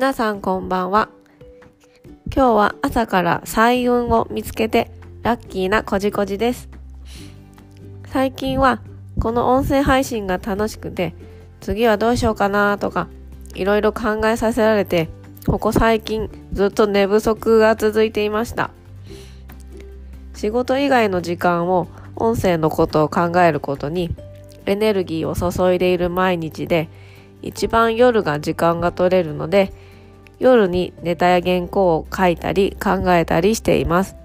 皆さんこんばんは。今日は朝から彩雲を見つけてラッキーなこじこじです。最近はこの音声配信が楽しくて次はどうしようかなとかいろいろ考えさせられてここ最近ずっと寝不足が続いていました。仕事以外の時間を音声のことを考えることにエネルギーを注いでいる毎日で一番夜が時間が取れるので夜にネタや原稿を書いたり考えたりしています。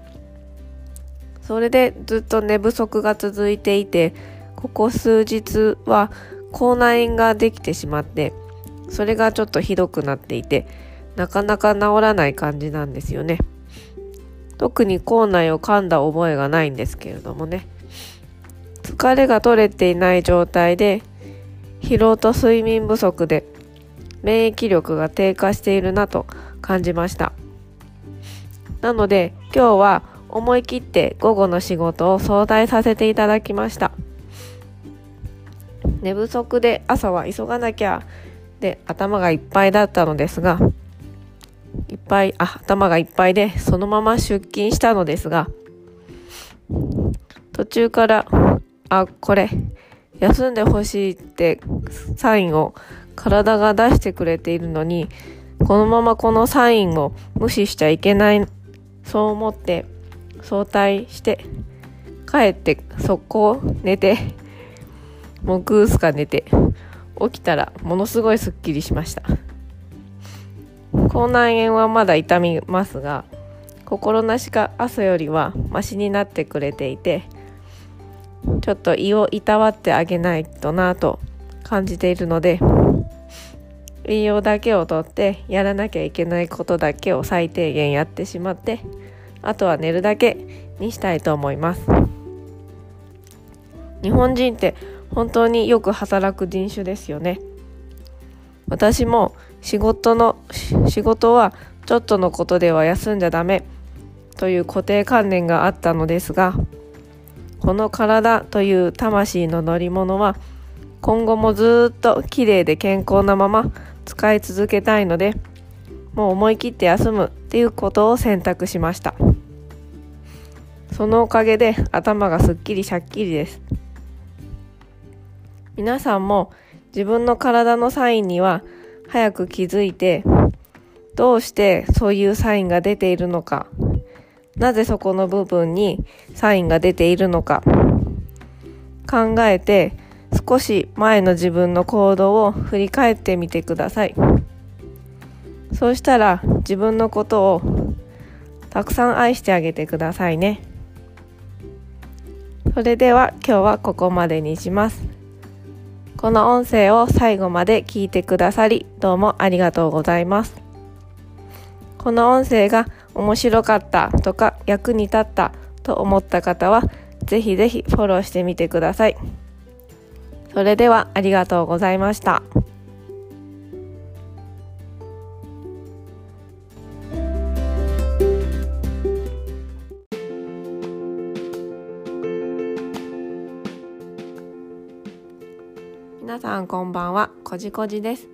それでずっと寝不足が続いていてここ数日は口内炎ができてしまってそれがちょっとひどくなっていてなかなか治らない感じなんですよね。特に口内を噛んだ覚えがないんですけれどもね。疲れが取れていない状態で疲労と睡眠不足で免疫力が低下しているなと感じました。なので今日は思い切って午後の仕事を相談させていただきました。寝不足で朝は急がなきゃで頭がいっぱいだったのですがいっぱいあ頭がいっぱいでそのまま出勤したのですが途中からあこれ休んでほしいってサインを体が出してくれているのに、このままこのサインを無視しちゃいけない、そう思って早退して、帰って速攻寝て、もうグースか寝て、起きたらものすごいスッキリしました。口内炎はまだ痛みますが、心なしか朝よりはマシになってくれていて、ちょっと胃をいたわってあげないとなと感じているので栄養だけをとってやらなきゃいけないことだけを最低限やってしまってあとは寝るだけにしたいと思います。日本人って本当によく働く人種ですよね。私も仕事の仕事はちょっとのことでは休んじゃダメという固定観念があったのですがこの体という魂の乗り物は今後もずっと綺麗で健康なまま使い続けたいのでもう思い切って休むっていうことを選択しました。そのおかげで頭がすっきりしゃっきりです。皆さんも自分の体のサインには早く気づいてどうしてそういうサインが出ているのか。なぜそこの部分にサインが出ているのか。考えて少し前の自分の行動を振り返ってみてください。そうしたら自分のことをたくさん愛してあげてくださいね。それでは今日はここまでにします。この音声を最後まで聞いてくださりどうもありがとうございます。この音声が面白かったとか役に立ったと思った方はぜひぜひフォローしてみてください。それではありがとうございました。皆さんこんばんは、こじこじです。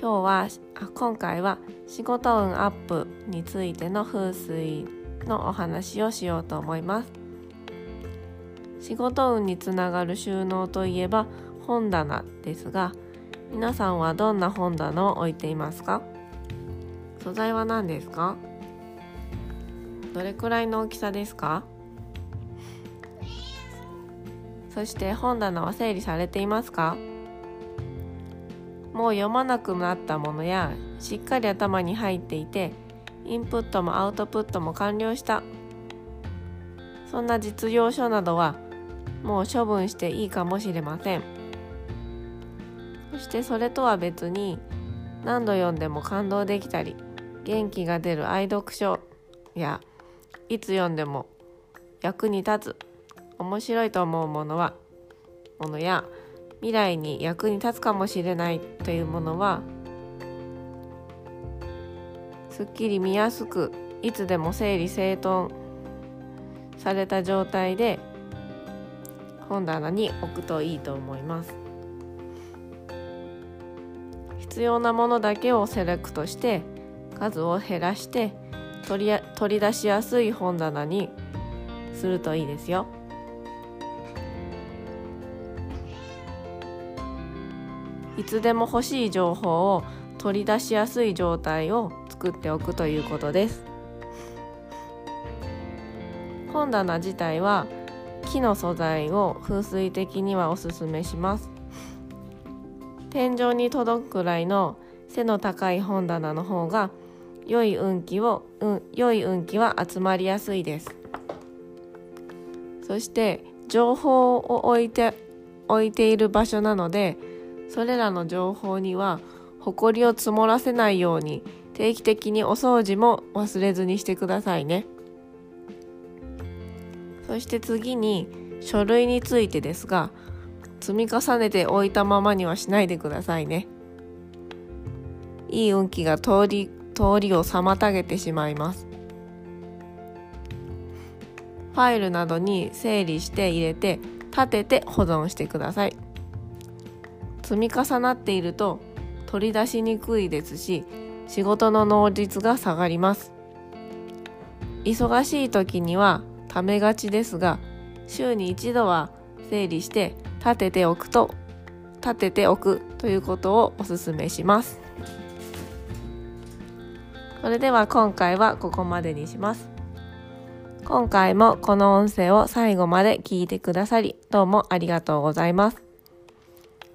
今日はあ今回は仕事運アップについての風水のお話をしようと思います仕事運につながる収納といえば本棚ですが皆さんはどんな本棚を置いていますか？素材は何ですか？どれくらいの大きさですか？そして本棚は整理されていますか？もう読まなくなったものやしっかり頭に入っていてインプットもアウトプットも完了した。そんな実用書などはもう処分していいかもしれません。してそれとは別に何度読んでも感動できたり元気が出る愛読書やいつ読んでも役に立つ面白いと思うものはものや未来に役に立つかもしれないというものはすっきり見やすくいつでも整理整頓された状態で本棚に置くといいと思います。必要なものだけをセレクトして数を減らして取り取り出しやすい本棚にするといいですよ。いつでも欲しい情報を取り出しやすい状態を作っておくということです。本棚自体は木の素材を風水的にはおすすめします。天井に届くくらいの背の高い本棚の方が良い運気を、うん、良い運気は集まりやすいです。そして情報を置いて置いている場所なのでそれらの情報には埃を積もらせないように定期的にお掃除も忘れずにしてくださいねそして次に書類についてですが積み重ねておいたままにはしないでくださいね。いい運気が通り通りを妨げてしまいます。ファイルなどに整理して入れて立てて保存してください。積み重なっていると取り出しにくいですし仕事の能率が下がります。忙しい時にはためがちですが週に一度は整理して立てておくと立てておくということをお勧めしますそれでは今回はここまでにします今回もこの音声を最後まで聞いてくださりどうもありがとうございます。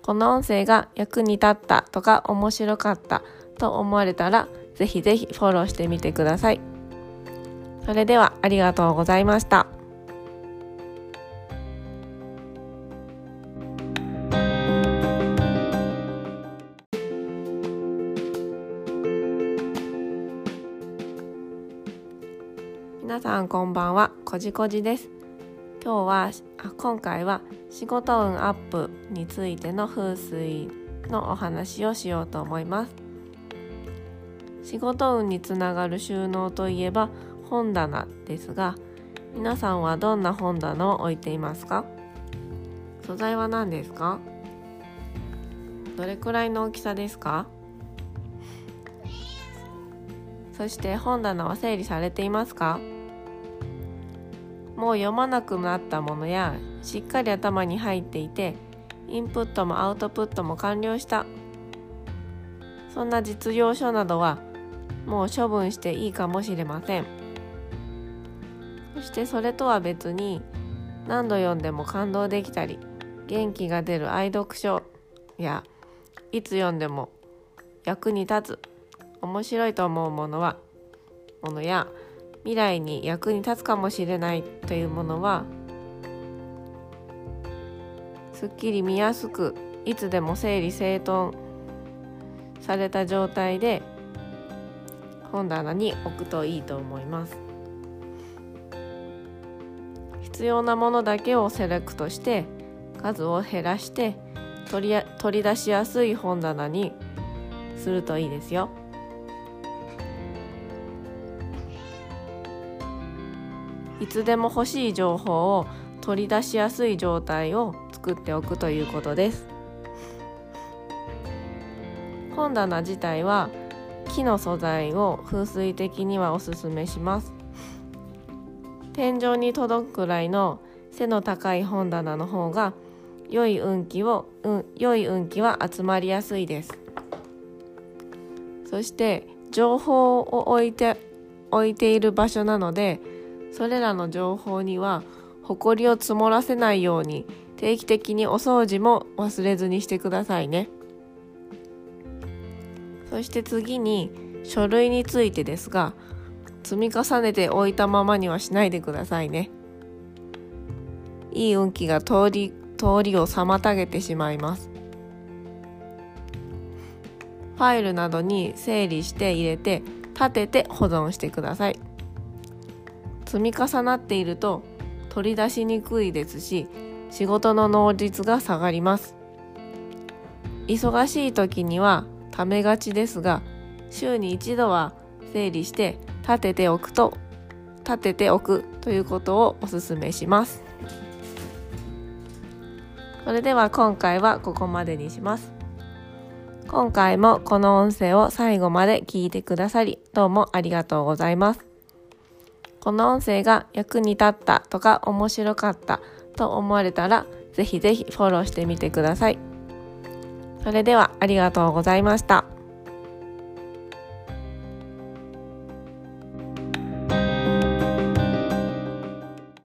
この音声が役に立ったとか面白かったと思われたらぜひぜひフォローしてみてください。それではありがとうございました。こんばんは。こじこじです。今日はあ今回は仕事運アップについての風水のお話をしようと思います。仕事運につながる収納といえば本棚ですが皆さんはどんな本棚を置いていますか？素材は何ですか？どれくらいの大きさですか？そして本棚は整理されていますか？もう読まなくなったものやしっかり頭に入っていてインプットもアウトプットも完了した。そんな実用書などはもう処分していいかもしれません。そしてそれとは別に何度読んでも感動できたり元気が出る愛読書やいつ読んでも役に立つ面白いと思うものはものや未来に役に立つかもしれないというものはすっきり見やすくいつでも整理整頓された状態で本棚に置くといいと思います必要なものだけをセレクトして数を減らして取り取り出しやすい本棚にするといいですよ。いつでも欲しい情報を取り出しやすい状態を作っておくということです。本棚自体は木の素材を風水的にはおすすめします。天井に届くくらいの背の高い本棚の方が良い運気を、うん、良い運気は集まりやすいです。そして情報を置いて置いている場所なのでそれらの情報には埃を積もらせないように定期的にお掃除も忘れずにしてくださいね。そして次に書類についてですが積み重ねておいたままにはしないでくださいね。いい運気が通り通りを妨げてしまいます。ファイルなどに整理して入れて立てて保存してください。積み重なっていると取り出しにくいですし仕事の能率が下がります。忙しい時にはためがちですが週に一度は整理して立てておくと立てておくということをお勧めします。それでは今回はここまでにします。今回もこの音声を最後まで聞いてくださり、どうもありがとうございます。この音声が役に立ったとか面白かったと思われたら、ぜひぜひフォローしてみてください。それではありがとうございました。